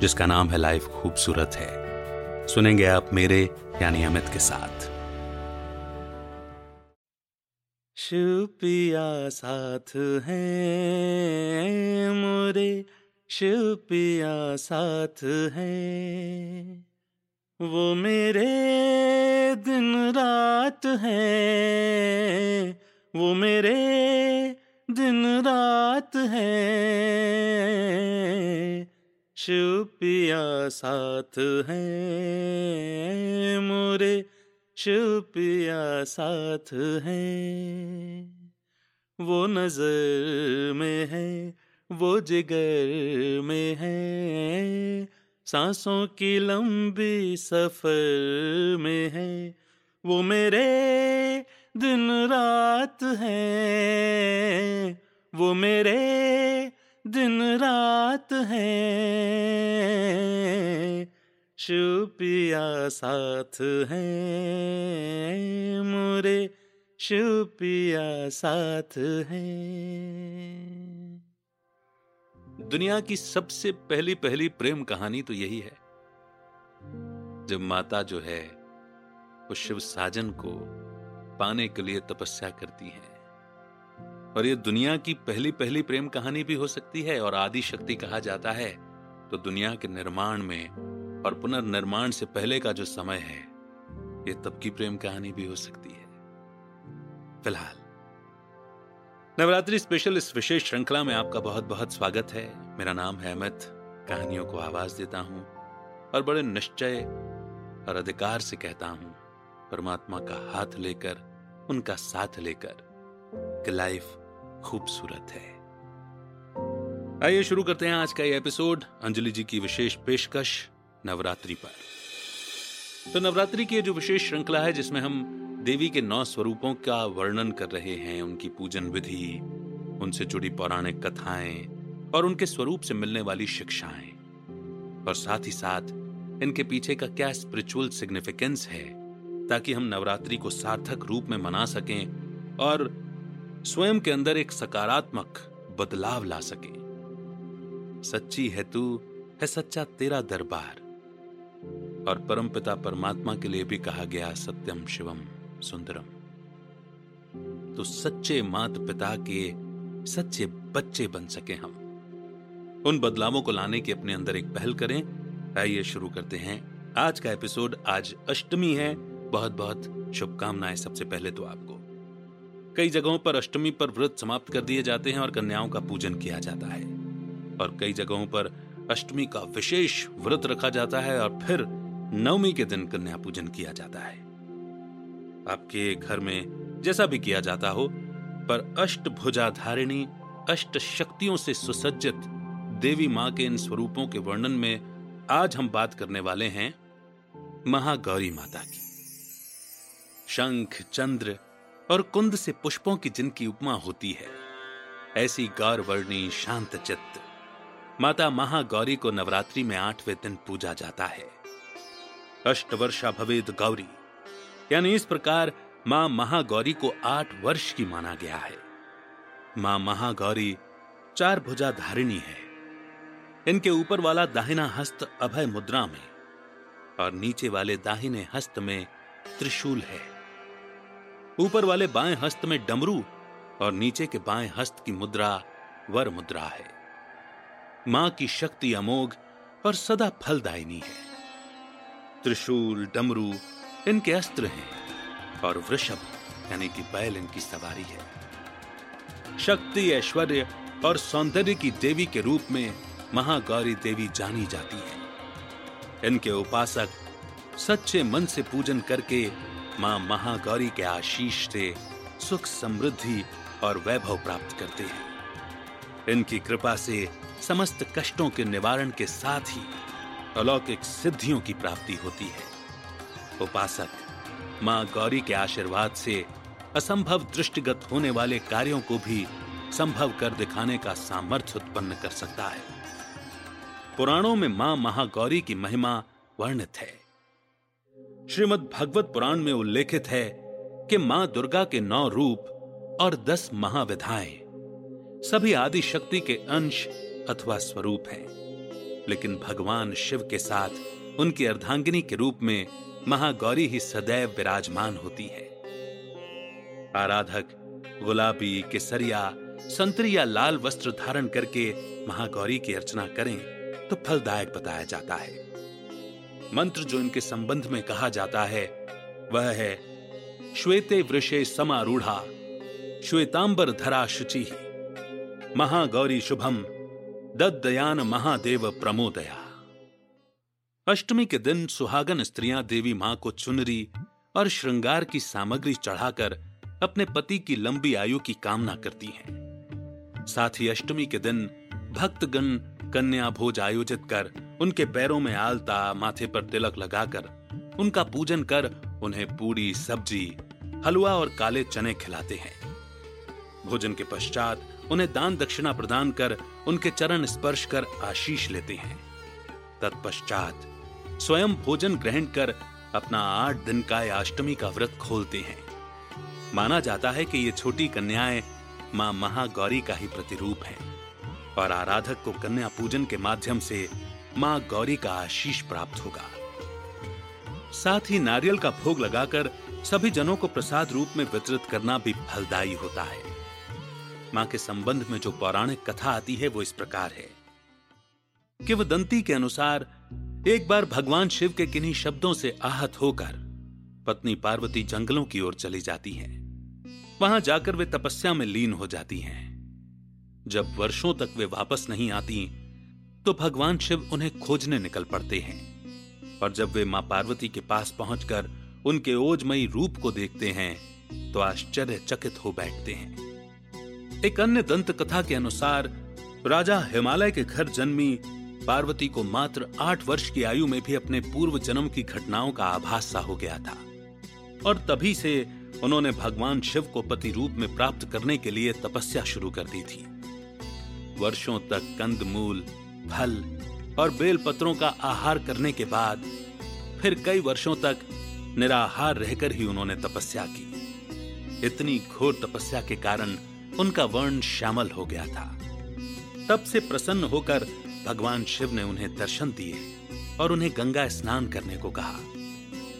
जिसका नाम है लाइफ खूबसूरत है। सुनेंगे आप मेरे, यानी अमित के साथ। शुपिया साथ है मोरे शुपिया साथ है। वो मेरे दिन रात है, वो मेरे दिन रात है। शुपिया साथ हैं मोरे शुपिया साथ हैं। वो नज़र में है, वो जिगर में है। सांसों की लंबी सफ़र में है, वो मेरे दिन रात है। वो मेरे दिन रात है। शुपिया साथ है मोरे, शुपिया साथ है। दुनिया की सबसे पहली पहली प्रेम कहानी तो यही है। जब माता जो है, वो शिव साजन को पाने के लिए तपस्या करती है। और ये दुनिया की पहली पहली प्रेम कहानी भी हो सकती है और आदि शक्ति कहा जाता है। तो दुनिया के निर्माण में और पुनर्निर्माण से पहले का जो समय है, ये तब की प्रेम कहानी भी हो सकती है। फ़िलहाल। नवरात्रि स्पेशल इस विशेष श्रृंखला में आपका बहुत बहुत स्वागत है। मेरा नाम है अमित। कहानियों को आवाज़ देता हूँ और बड़े निश्चय और अधिकार से कहता हूँ, परमात्मा का हाथ लेकर, उनका साथ लेकर लाइफ खूबसूरत है। आइए शुरू करते हैं आज का ये एपिसोड अंजलि जी की विशेष पेशकश नवरात्रि पर। तो नवरात्रि की जो विशेष श्रृंखला है, जिसमें हम देवी के नौ स्वरूपों का वर्णन कर रहे हैं, उनकी पूजन विधि, उनसे जुड़ी पौराणिक कथाएँ और उनके स्वरूप से मिलने वाली शिक्षाएँ, और साथ ही साथ इनके पीछे का क्या स्पिरिचुअल सिग्निफिकेंस है, ताकि हम नवरात्रि को सार्थक रूप में मना सकें और स्वयं के अंदर एक सकारात्मक बदलाव ला सके। सच्ची है तू, है सच्चा तेरा दरबार। और परमपिता परमात्मा के लिए भी कहा गया सत्यम शिवम सुंदरम। तो सच्चे मात पिता के सच्चे बच्चे बन सके हम। उन बदलावों को लाने की अपने अंदर एक पहल करें। आइए शुरू करते हैं। आज का एपिसोड आज अष्टमी है। बहुत बहुत शुभकामनाएँ सबसे पहले तो आपको। कई जगहों पर अष्टमी पर व्रत समाप्त कर दिए जाते हैं और कन्याओं का पूजन किया जाता है। और कई जगहों पर अष्टमी का विशेष व्रत रखा जाता है और फिर नवमी के दिन कन्या पूजन किया जाता है। आपके घर में जैसा भी किया जाता हो, पर अष्ट भुजाधारिणी, अष्ट शक्तियों से सुसज्जित देवी माँ के इन स्वरूपों के वर्णन में आज हम बात करने वाले हैं महागौरी माता की। शंख, चंद्र और कुंद से पुष्पों की जिनकी उपमा होती है। ऐसी गौर वर्णी शांत चित्त माता महागौरी को नवरात्रि में आठवें दिन पूजा जाता है। अष्टवर्षा भवेद गौरी। यानी इस प्रकार माँ महागौरी को आठ वर्ष की माना गया है। माँ महागौरी चार भुजा धारिणी है। इनके ऊपर वाला दाहिना हस्त अभय मुद्रा में और नीचे वाले दाहिने हस्त में त्रिशूल है। ऊपर वाले बाएँ हस्त में डमरू और नीचे के बाएँ हस्त की मुद्रा, वर मुद्रा है। माँ की शक्ति अमोघ और सदा फलदायिनी है। त्रिशूल, डमरू, इनके अस्त्र हैं और वृषभ, यानी कि बैल इनकी सवारी है। शक्ति, ऐश्वर्य और सौंदर्य की देवी के रूप में महागौरी देवी जानी जाती है। इनके उपासक सच्चे मन से पूजन करके माँ महागौरी के आशीष से सुख समृद्धि और वैभव प्राप्त करते हैं। इनकी कृपा से समस्त कष्टों के निवारण के साथ ही अलौकिक सिद्धियों की प्राप्ति होती है। उपासक, माँ गौरी के आशीर्वाद से असंभव दृष्टिगत होने वाले कार्यों को भी संभव कर दिखाने का सामर्थ्य उत्पन्न कर सकता है। पुराणों में माँ महागौरी की महिमा वर्णित है। श्रीमद् भगवत पुराण में उल्लेखित है कि माँ दुर्गा के नौ रूप और दस महाविधाएँ सभी आदि शक्ति के अंश अथवा स्वरूप हैं। लेकिन भगवान शिव के साथ उनकी अर्धांगिनी के रूप में महागौरी ही सदैव विराजमान होती है। आराधक गुलाबी, केसरिया संतरी या लाल वस्त्र धारण करके महागौरी की अर्चना करें तो फलदायक बताया जाता है। मंत्र जो इनके संबंध में कहा जाता है, वह है, श्वेते वृषे समारूढ़ा, श्वेतांबर धरा शुचि महागौरी शुभम दयान महादेव प्रमोदया अष्टमी के दिन सुहागन स्त्रियाँ देवी माँ को चुनरी और श्रृंगार की सामग्री चढ़ाकर अपने पति की लंबी आयु की कामना करती हैं। साथ ही अष्टमी के दिन भक्तगण कन्या भोज आयोजित कर उनके पैरों में आलता, माथे पर तिलक लगाकर उनका पूजन कर उन्हें पूरी सब्ज़ी, हलवा और काले चने खिलाते हैं। भोजन के पश्चात उन्हें दान दक्षिणा प्रदान कर उनके चरण स्पर्श कर आशीष लेते हैं। तत्पश्चात स्वयं भोजन ग्रहण कर अपना आठ दिन का अष्टमी का व्रत खोलते हैं। माना जाता है कि ये छोटी कन्याएँ माँ महागौरी का ही प्रतिरूप हैं। और आराधक को कन्या पूजन के माध्यम से माँ गौरी का आशीष प्राप्त होगा। साथ ही नारियल का भोग लगाकर सभी जनों को प्रसाद रूप में वितरित करना भी फलदायी होता है। माँ के संबंध में जो पौराणिक कथा आती है, वो इस प्रकार है। किवदंती के अनुसार एक बार भगवान शिव के किन्हीं शब्दों से आहत होकर पत्नी पार्वती जंगलों की ओर चली जाती हैं। वहाँ जाकर वे तपस्या में लीन हो जाती हैं। जब वर्षों तक वे वापस नहीं आती तो भगवान शिव उन्हें खोजने निकल पड़ते हैं। और जब वे माँ पार्वती के पास पहुंचकर उनके ओजमयी रूप को देखते हैं तो आश्चर्यचकित हो बैठते हैं। एक अन्य दंत कथा के अनुसार, राजा हिमालय के घर जन्मी पार्वती को मात्र आठ वर्ष की आयु में भी अपने पूर्व जन्म की घटनाओं का आभास सा हो गया था। और तभी से उन्होंने भगवान शिव को पति रूप में प्राप्त करने के लिए तपस्या शुरू कर दी थी। वर्षों तक कंदमूल, फल और बेल पत्रों का आहार करने के बाद फिर कई वर्षों तक निराहार रहकर ही उन्होंने तपस्या की। इतनी घोर तपस्या के कारण उनका वर्ण श्यामल हो गया था। तब से प्रसन्न होकर भगवान शिव ने उन्हें दर्शन दिए और उन्हें गंगा स्नान करने को कहा।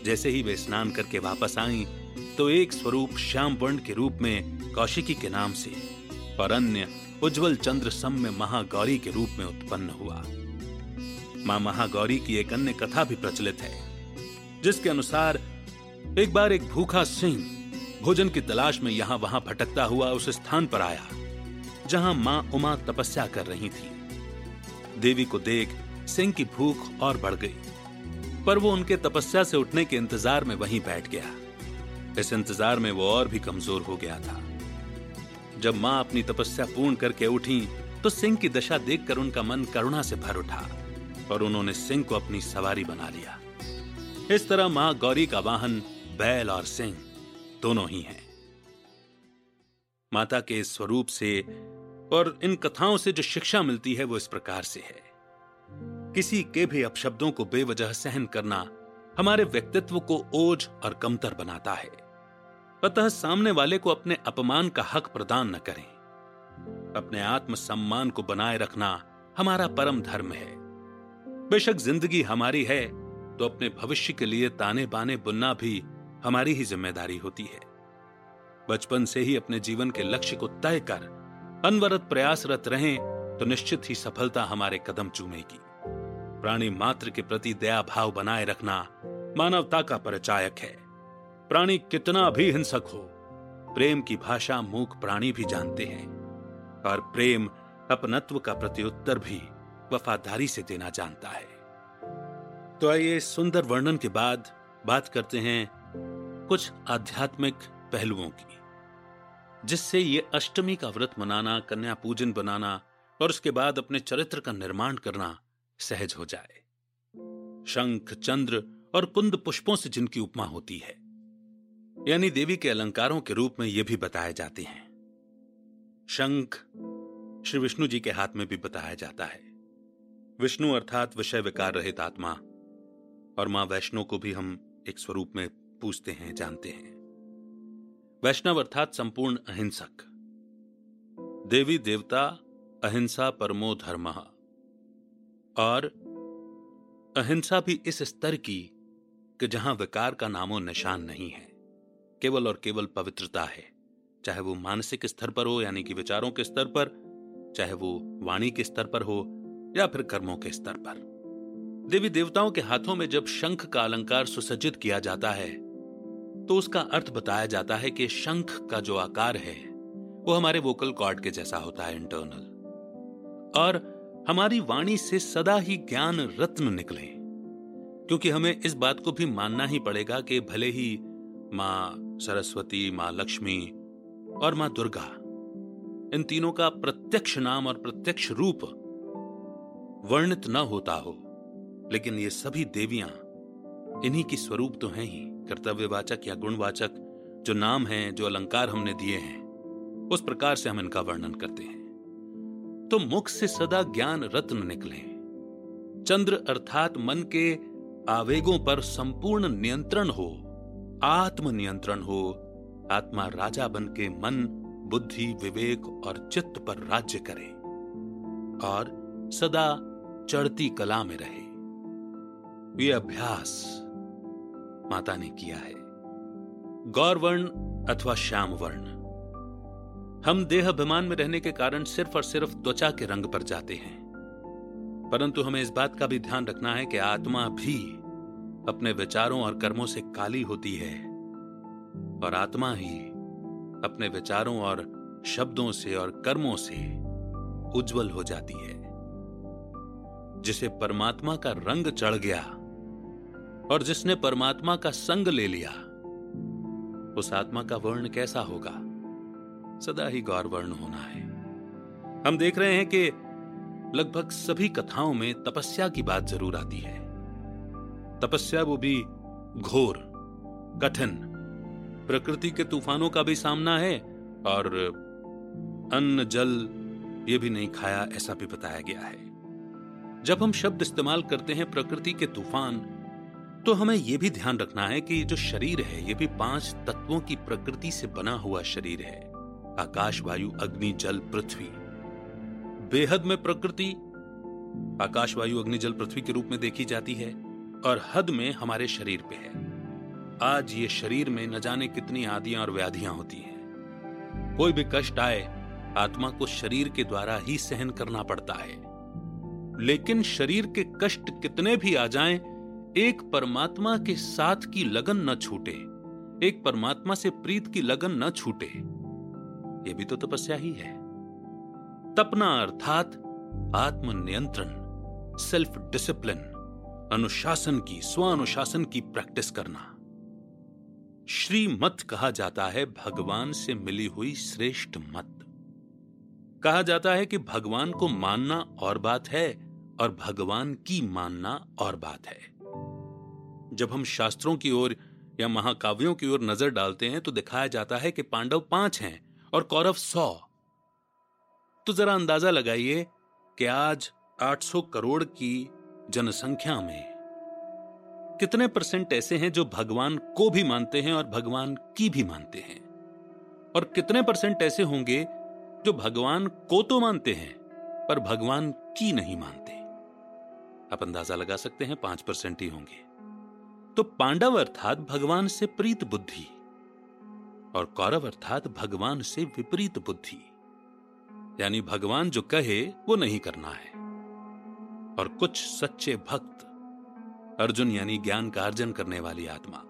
जैसे ही वे स्नान करके वापस आई तो एक स्वरूप श्याम वर्ण के रूप में कौशिकी के नाम से और अन्य उज्जवल चंद्र सम में महागौरी के रूप में उत्पन्न हुआ। माँ महागौरी की एक अन्य कथा भी प्रचलित है, जिसके अनुसार एक बार एक भूखा सिंह भोजन की तलाश में यहाँ वहाँ भटकता हुआ उस स्थान पर आया, जहाँ माँ उमा तपस्या कर रही थी। देवी को देख सिंह की भूख और बढ़ गई, पर वो उनके तपस्या से उठने के इंतज़ार में वहीं बैठ गया। इस इंतज़ार में वो और भी कमज़ोर हो गया था। जब माँ अपनी तपस्या पूर्ण करके उठी तो सिंह की दशा देखकर उनका मन करुणा से भर उठा और उन्होंने सिंह को अपनी सवारी बना लिया। इस तरह माँ गौरी का वाहन, बैल और सिंह दोनों ही हैं। माता के स्वरूप से और इन कथाओं से जो शिक्षा मिलती है, वो इस प्रकार से है। किसी के भी अपशब्दों को बेवजह सहन करना हमारे व्यक्तित्व को ओझ और कमतर बनाता है। अतः सामने वाले को अपने अपमान का हक प्रदान न करें। अपने आत्म सम्मान को बनाए रखना हमारा परम धर्म है। बेशक ज़िंदगी हमारी है तो अपने भविष्य के लिए ताने बाने बुनना भी हमारी ही ज़िम्मेदारी होती है। बचपन से ही अपने जीवन के लक्ष्य को तय कर, अनवरत प्रयासरत रहें तो निश्चित ही सफलता हमारे कदम चूमेगी। प्राणी मात्र के प्रति दया भाव बनाए रखना मानवता का परिचायक है। प्राणी कितना भी हिंसक हो, प्रेम की भाषा मूक प्राणी भी जानते हैं, और प्रेम अपनत्व का प्रत्युत्तर भी वफादारी से देना जानता है। तो आइए सुंदर वर्णन के बाद बात करते हैं कुछ आध्यात्मिक पहलुओं की, जिससे ये अष्टमी का व्रत मनाना, कन्या पूजन बनाना, और उसके बाद अपने चरित्र का निर्माण करना सहज हो जाए। शंख, चंद्र और कुंद पुष्पों से जिनकी उपमा होती है यानी देवी के अलंकारों के रूप में ये भी बताए जाते हैं। शंख श्री विष्णु जी के हाथ में भी बताया जाता है। विष्णु अर्थात विषय विकार रहित आत्मा और माँ वैष्णो को भी हम एक स्वरूप में पूछते हैं, जानते हैं। वैष्णव अर्थात संपूर्ण अहिंसक। देवी देवता अहिंसा परमो धर्म। और अहिंसा भी इस स्तर की कि जहाँ विकार का नामो निशान नहीं है। केवल और केवल पवित्रता है, चाहे वो मानसिक स्तर पर हो, यानी कि विचारों के स्तर पर, चाहे वो वाणी के स्तर पर हो, या फिर कर्मों के स्तर पर। देवी देवताओं के हाथों में जब शंख का अलंकार सुसज्जित किया जाता है तो उसका अर्थ बताया जाता है कि शंख का जो आकार है, वो हमारे वोकल कॉर्ड के जैसा होता है इंटरनल और हमारी वाणी से सदा ही ज्ञान रत्न निकले, क्योंकि हमें इस बात को भी मानना ही पड़ेगा कि भले ही माँ सरस्वती, माँ लक्ष्मी और माँ दुर्गा, इन तीनों का प्रत्यक्ष नाम और प्रत्यक्ष रूप वर्णित न होता हो, लेकिन ये सभी देवियाँ इन्हीं की स्वरूप तो हैं ही, कर्तव्यवाचक या गुणवाचक, जो नाम हैं, जो अलंकार हमने दिए हैं, उस प्रकार से हम इनका वर्णन करते हैं। तो मुख से सदा ज्ञान रत्न निकले। चंद्र अर्थात मन के आवेगों पर संपूर्ण नियंत्रण हो। आत्म नियंत्रण हो, आत्मा राजा बन के मन, बुद्धि, विवेक और चित्त पर राज्य करे और सदा चढ़ती कला में रहे। ये अभ्यास माता ने किया है। गौरवर्ण अथवा श्याम वर्ण हम देह अभिमान में रहने के कारण सिर्फ़ और सिर्फ़ त्वचा के रंग पर जाते हैं। परंतु हमें इस बात का भी ध्यान रखना है कि आत्मा भी अपने विचारों और कर्मों से काली होती है और आत्मा ही अपने विचारों और शब्दों से और कर्मों से उज्जवल हो जाती है, जिसे परमात्मा का रंग चढ़ गया और जिसने परमात्मा का संग ले लिया। उस आत्मा का वर्ण कैसा होगा? सदा ही गौर वर्ण होना है। हम देख रहे हैं कि लगभग सभी कथाओं में तपस्या की बात ज़रूर आती है। तपस्या वो भी घोर, कठिन। प्रकृति के तूफानों का भी सामना है और अन्न, जल, ये भी नहीं खाया ऐसा भी बताया गया है। जब हम शब्द इस्तेमाल करते हैं प्रकृति के तूफ़ान तो हमें यह भी ध्यान रखना है कि जो शरीर है यह भी पाँच तत्वों की प्रकृति से बना हुआ शरीर है। आकाश, वायु, अग्नि, जल, पृथ्वी। बेहद में प्रकृति, आकाश, वायु, अग्नि, जल, पृथ्वी के रूप में देखी जाती है। और हद में हमारे शरीर पे है। आज ये शरीर में न जाने कितनी आदियाँ और व्याधियाँ होती हैं। कोई भी कष्ट आए, आत्मा को शरीर के द्वारा ही सहन करना पड़ता है। लेकिन शरीर के कष्ट कितने भी आ जाएँ, एक परमात्मा के साथ की लगन न छूटे, एक परमात्मा से प्रीत की लगन न छूटे। यह भी तो तपस्या ही है। तपना अर्थात आत्मनियंत्रण सेल्फ डिसिप्लिन अनुशासन की, स्वानुशासन की प्रैक्टिस करना। श्रीमत कहा जाता है, भगवान से मिली हुई श्रेष्ठ मत। कहा जाता है कि भगवान को मानना और बात है, और भगवान की मानना और बात है। जब हम शास्त्रों की ओर या महाकाव्यों की ओर नज़र डालते हैं तो दिखाया जाता है कि पांडव पाँच हैं और कौरव सौ। तो जरा अंदाज़ा लगाइए कि आज 800 करोड़ की जनसंख्या में। कितने परसेंट ऐसे हैं जो भगवान को भी मानते हैं और भगवान की भी मानते हैं? और कितने परसेंट ऐसे होंगे जो भगवान को तो मानते हैं, पर भगवान की नहीं मानते? आप अंदाज़ा लगा सकते हैं, पाँच परसेंट ही होंगे। तो पांडव अर्थात भगवान से प्रीत बुद्धि, और कौरव अर्थात भगवान से विपरीत बुद्धि। यानी भगवान जो कहे, वो नहीं करना है। और कुछ सच्चे भक्त। अर्जुन यानी ज्ञान का अर्जन करने वाली आत्मा,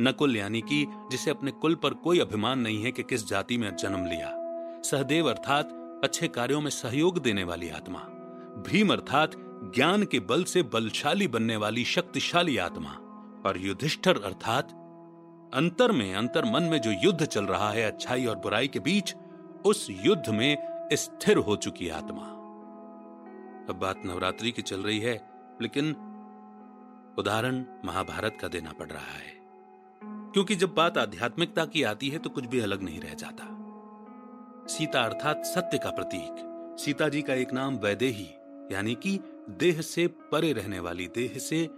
नकुल यानी कि जिसे अपने कुल पर कोई अभिमान नहीं है कि किस जाति में जन्म लिया। सहदेव अर्थात अच्छे कार्यों में सहयोग देने वाली आत्मा, भीम अर्थात ज्ञान के बल से बलशाली बनने वाली शक्तिशाली आत्मा और युधिष्ठर अर्थात अंतर में अंतर मन में जो युद्ध चल रहा है, अच्छाई और बुराई के बीच, उस युद्ध में स्थिर हो चुकी आत्मा। अब बात नवरात्रि की चल रही है, लेकिन उदाहरण महाभारत का देना पड़ रहा है। क्योंकि जब बात आध्यात्मिकता की आती है तो कुछ भी अलग नहीं रह जाता। सीता अर्थात सत्य का प्रतीक। सीता जी का एक नाम वैदेही, यानी कि देह से परे रहने वाली, देह से,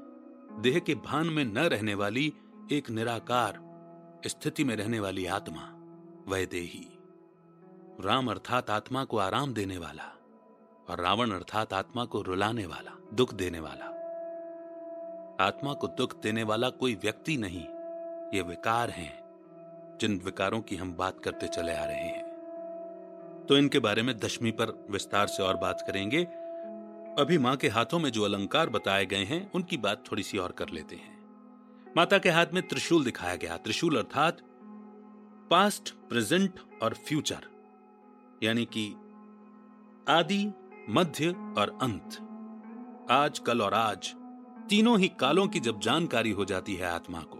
देह के भान में न रहने वाली, एक निराकार स्थिति में रहने वाली आत्मा, वैदेही। राम अर्थात आत्मा को आराम देने वाला। और रावण अर्थात आत्मा को रुलाने वाला, दुख देने वाला। आत्मा को दुख देने वाला कोई व्यक्ति नहीं, ये विकार हैं, जिन विकारों की हम बात करते चले आ रहे हैं। तो इनके बारे में दशमी पर विस्तार से और बात करेंगे। अभी माँ के हाथों में जो अलंकार बताए गए हैं, उनकी बात थोड़ी सी और कर लेते हैं। माता के हाथ में त्रिशूल दिखाया गया, त्रिशूल अर्थात पास्ट प्रेजेंट और फ्यूचर यानी कि आदि मध्य और अंत। आज, कल और आज, तीनों ही कालों की जब जानकारी हो जाती है आत्मा को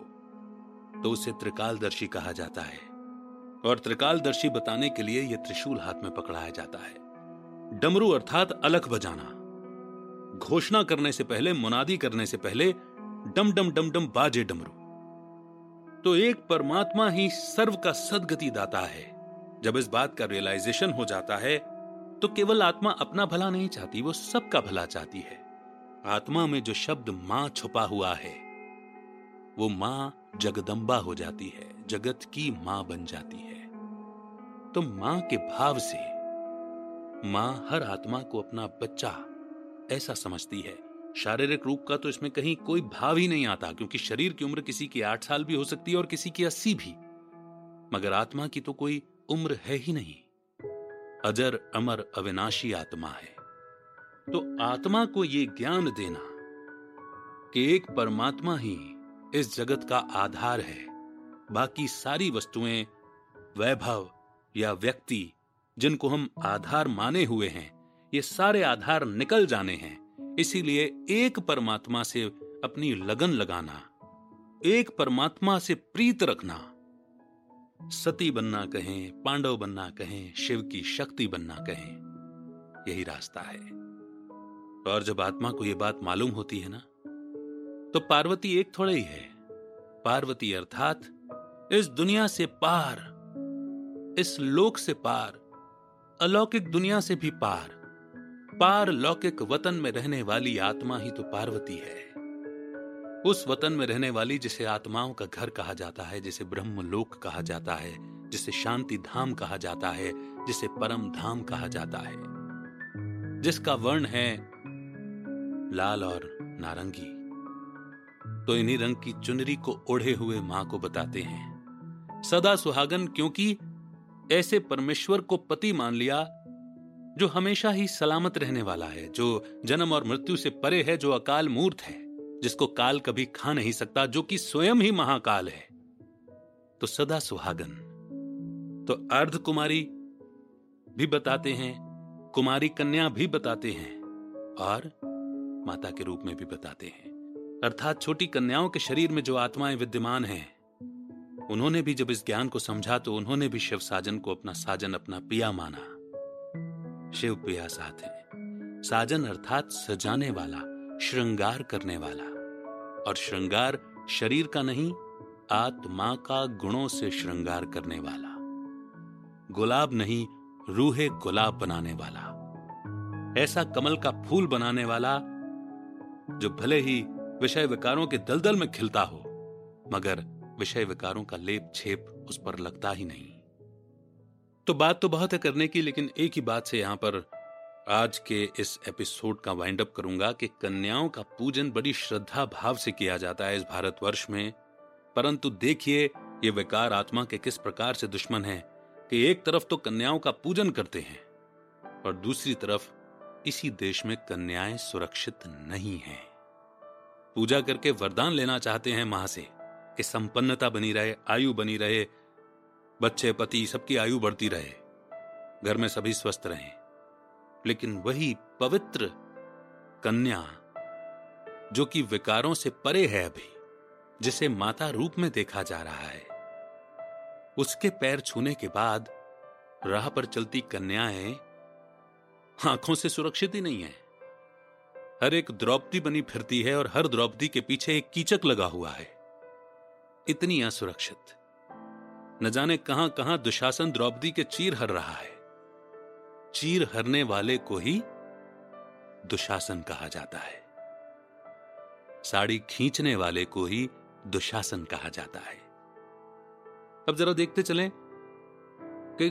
तो उसे त्रिकालदर्शी कहा जाता है। और त्रिकालदर्शी बताने के लिए यह त्रिशूल हाथ में पकड़ाया जाता है। डमरू अर्थात अलख बजाना। घोषणा करने से पहले, मुनादी करने से पहले, डम डम डम डम बाजे डमरू। तो एक परमात्मा ही सर्व का सदगति दाता है। जब इस बात का रियलाइजेशन हो जाता है तो केवल आत्मा अपना भला नहीं चाहती, वो सबका भला चाहती है। आत्मा में जो शब्द माँ छुपा हुआ है, वो माँ जगदम्बा हो जाती है, जगत की माँ बन जाती है। तो माँ के भाव से माँ हर आत्मा को अपना बच्चा ऐसा समझती है। शारीरिक रूप का तो इसमें कहीं कोई भाव ही नहीं आता, क्योंकि शरीर की उम्र किसी की आठ साल भी हो सकती है और किसी की अस्सी भी। मगर आत्मा की तो कोई उम्र है ही नहीं। अजर अमर अविनाशी आत्मा है। तो आत्मा को यह ज्ञान देना कि एक परमात्मा ही इस जगत का आधार है। बाकी सारी वस्तुएँ वैभव या व्यक्ति जिनको हम आधार माने हुए हैं, ये सारे आधार निकल जाने हैं। इसीलिए एक परमात्मा से अपनी लगन लगाना, एक परमात्मा से प्रीत रखना सती बनना कहें, पांडव बनना कहें, शिव की शक्ति बनना कहें, यही रास्ता है। और जब आत्मा को यह बात मालूम होती है ना तो पार्वती एक थोड़े ही है। पार्वती अर्थात इस दुनिया से पार, इस लोक से पार, अलौकिक दुनिया से भी पार पार लौकिक वतन में रहने वाली आत्मा ही तो पार्वती है। उस वतन में रहने वाली जिसे आत्माओं का घर कहा जाता है, जिसे ब्रह्म लोक कहा जाता है, जिसे शांति धाम कहा जाता है, जिसे परम धाम कहा जाता है, जिसका वर्ण है लाल और नारंगी। तो इन्हीं रंग की चुनरी को ओढ़े हुए माँ को बताते हैं। सदा सुहागन, क्योंकि ऐसे परमेश्वर को पति मान लिया, जो हमेशा ही सलामत रहने वाला है, जो जन्म और मृत्यु से परे है, जो अकाल मूर्त है। जिसको काल कभी खा नहीं सकता, जो कि स्वयं ही महाकाल है। तो सदा सुहागन तो अर्ध कुमारी भी बताते हैं, कुमारी कन्या भी बताते हैं, और माता के रूप में भी बताते हैं। अर्थात छोटी कन्याओं के शरीर में जो आत्माएँ विद्यमान हैं, उन्होंने भी जब इस ज्ञान को समझा तो उन्होंने भी शिव साजन को अपना साजन, अपना पिया माना। शिव पिया साथ है। साजन अर्थात सजाने वाला। श्रृंगार करने वाला। और श्रृंगार शरीर का नहीं, आत्मा का गुणों से श्रृंगार करने वाला। गुलाब नहीं, रूहे गुलाब बनाने वाला। ऐसा कमल का फूल बनाने वाला, जो भले ही विषय विकारों के दलदल में खिलता हो, मगर विषय विकारों का लेप छेप उस पर लगता ही नहीं। तो बात तो बहुत है करने की, लेकिन एक ही बात से यहाँ पर आज के इस एपिसोड का वाइंड अप करूँगा कि कन्याओं का पूजन बड़ी श्रद्धा भाव से किया जाता है इस भारतवर्ष में। परंतु देखिए, ये विकार आत्मा के किस प्रकार से दुश्मन है कि एक तरफ़ तो कन्याओं का पूजन करते हैं और दूसरी तरफ़ इसी देश में कन्याएँ सुरक्षित नहीं हैं। पूजा करके वरदान लेना चाहते हैं माँ से कि संपन्नता बनी रहे, आयु बनी रहे, बच्चे, पति सबकी आयु बढ़ती रहे, घर में सभी स्वस्थ रहें। लेकिन वही पवित्र कन्या जो कि विकारों से परे है अभी, जिसे माता रूप में देखा जा रहा है। उसके पैर छूने के बाद राह पर चलती कन्याएँ आँखों से सुरक्षित ही नहीं है। हर एक द्रौपदी बनी फिरती है और हर द्रौपदी के पीछे एक कीचक लगा हुआ है। इतनी असुरक्षित। न जाने कहाँ कहाँ दुशासन द्रौपदी के चीर हर रहा है। चीर हरने वाले को ही दुशासन कहा जाता है। साड़ी खींचने वाले को ही दुशासन कहा जाता है। अब जरा देखते चलें कि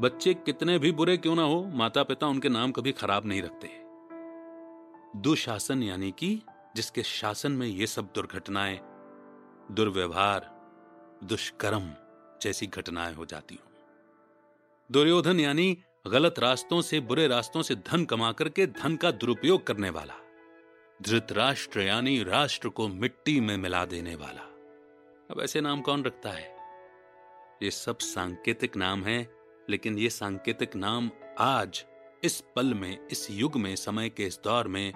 बच्चे कितने भी बुरे क्यों ना हो माता पिता उनके नाम कभी खराब नहीं रखते। दुशासन यानी कि जिसके शासन में ये सब दुर्घटनाएँ, दुर्व्यवहार, दुष्कर्म जैसी घटनाएँ हो जाती हो। दुर्योधन यानी गलत रास्तों से बुरे रास्तों से धन कमा करके धन का दुरुपयोग करने वाला, धृतराष्ट्र यानी राष्ट्र को मिट्टी में मिला देने वाला। अब ऐसे नाम कौन रखता है? ये सब सांकेतिक नाम है, लेकिन ये सांकेतिक नाम आज, इस पल में, इस युग में, समय के इस दौर में,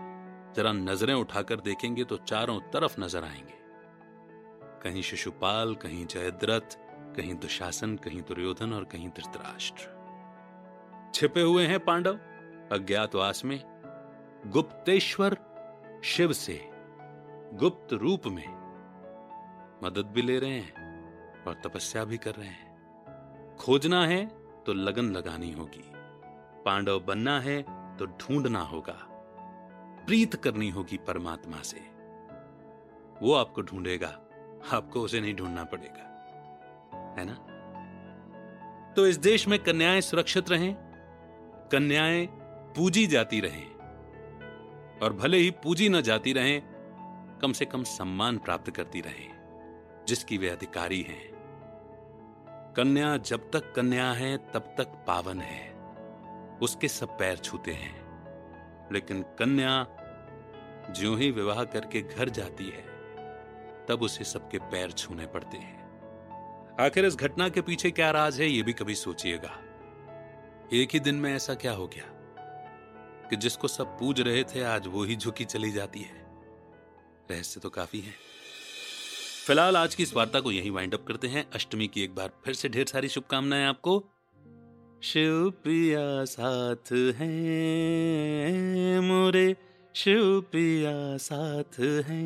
जरा नज़रें उठाकर देखेंगे तो चारों तरफ़ नज़र आएँगे। कहीं शिशुपाल, कहीं जयद्रथ, कहीं दुशासन, कहीं दुर्योधन और कहीं धृतराष्ट्र। छिपे हुए हैं पांडव अज्ञातवास में, गुप्तेश्वर शिव से, गुप्त रूप में। मदद भी ले रहे हैं और तपस्या भी कर रहे हैं। खोजना है तो लगन लगानी होगी। पांडव बनना है तो ढूंढना होगा। प्रीत करनी होगी परमात्मा से। वो आपको ढूंढेगा, आपको उसे नहीं ढूंढना पड़ेगा। है ना? तो इस देश में कन्याएँ सुरक्षित रहें कन्याएँ पूजी जाती रहें और भले ही पूजी न जाती रहें, कम से कम सम्मान प्राप्त करती रहें, जिसकी वे अधिकारी हैं। कन्या जब तक कन्या है, तब तक पावन है। उसके सब पैर छूते हैं। लेकिन कन्या ज्यों ही विवाह करके घर जाती है, तब उसे सबके पैर छूने पड़ते हैं। आखिर इस घटना के पीछे क्या राज है यह भी कभी सोचिएगा। एक ही दिन में ऐसा क्या हो गया कि जिसको सब पूज रहे थे, आज वो ही झुकी चली जाती है? रहस्य तो काफ़ी है। फ़िलहाल आज की इस वार्ता को यही वाइंड अप करते हैं। अष्टमी की एक बार फिर से ढेर सारी शुभकामनाएँ आपको। शिव प्रिया साथ है मोरे, शिव प्रिया साथ है।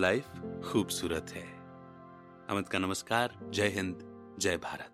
लाइफ खूबसूरत है। अमित का नमस्कार। जय हिंद, जय भारत।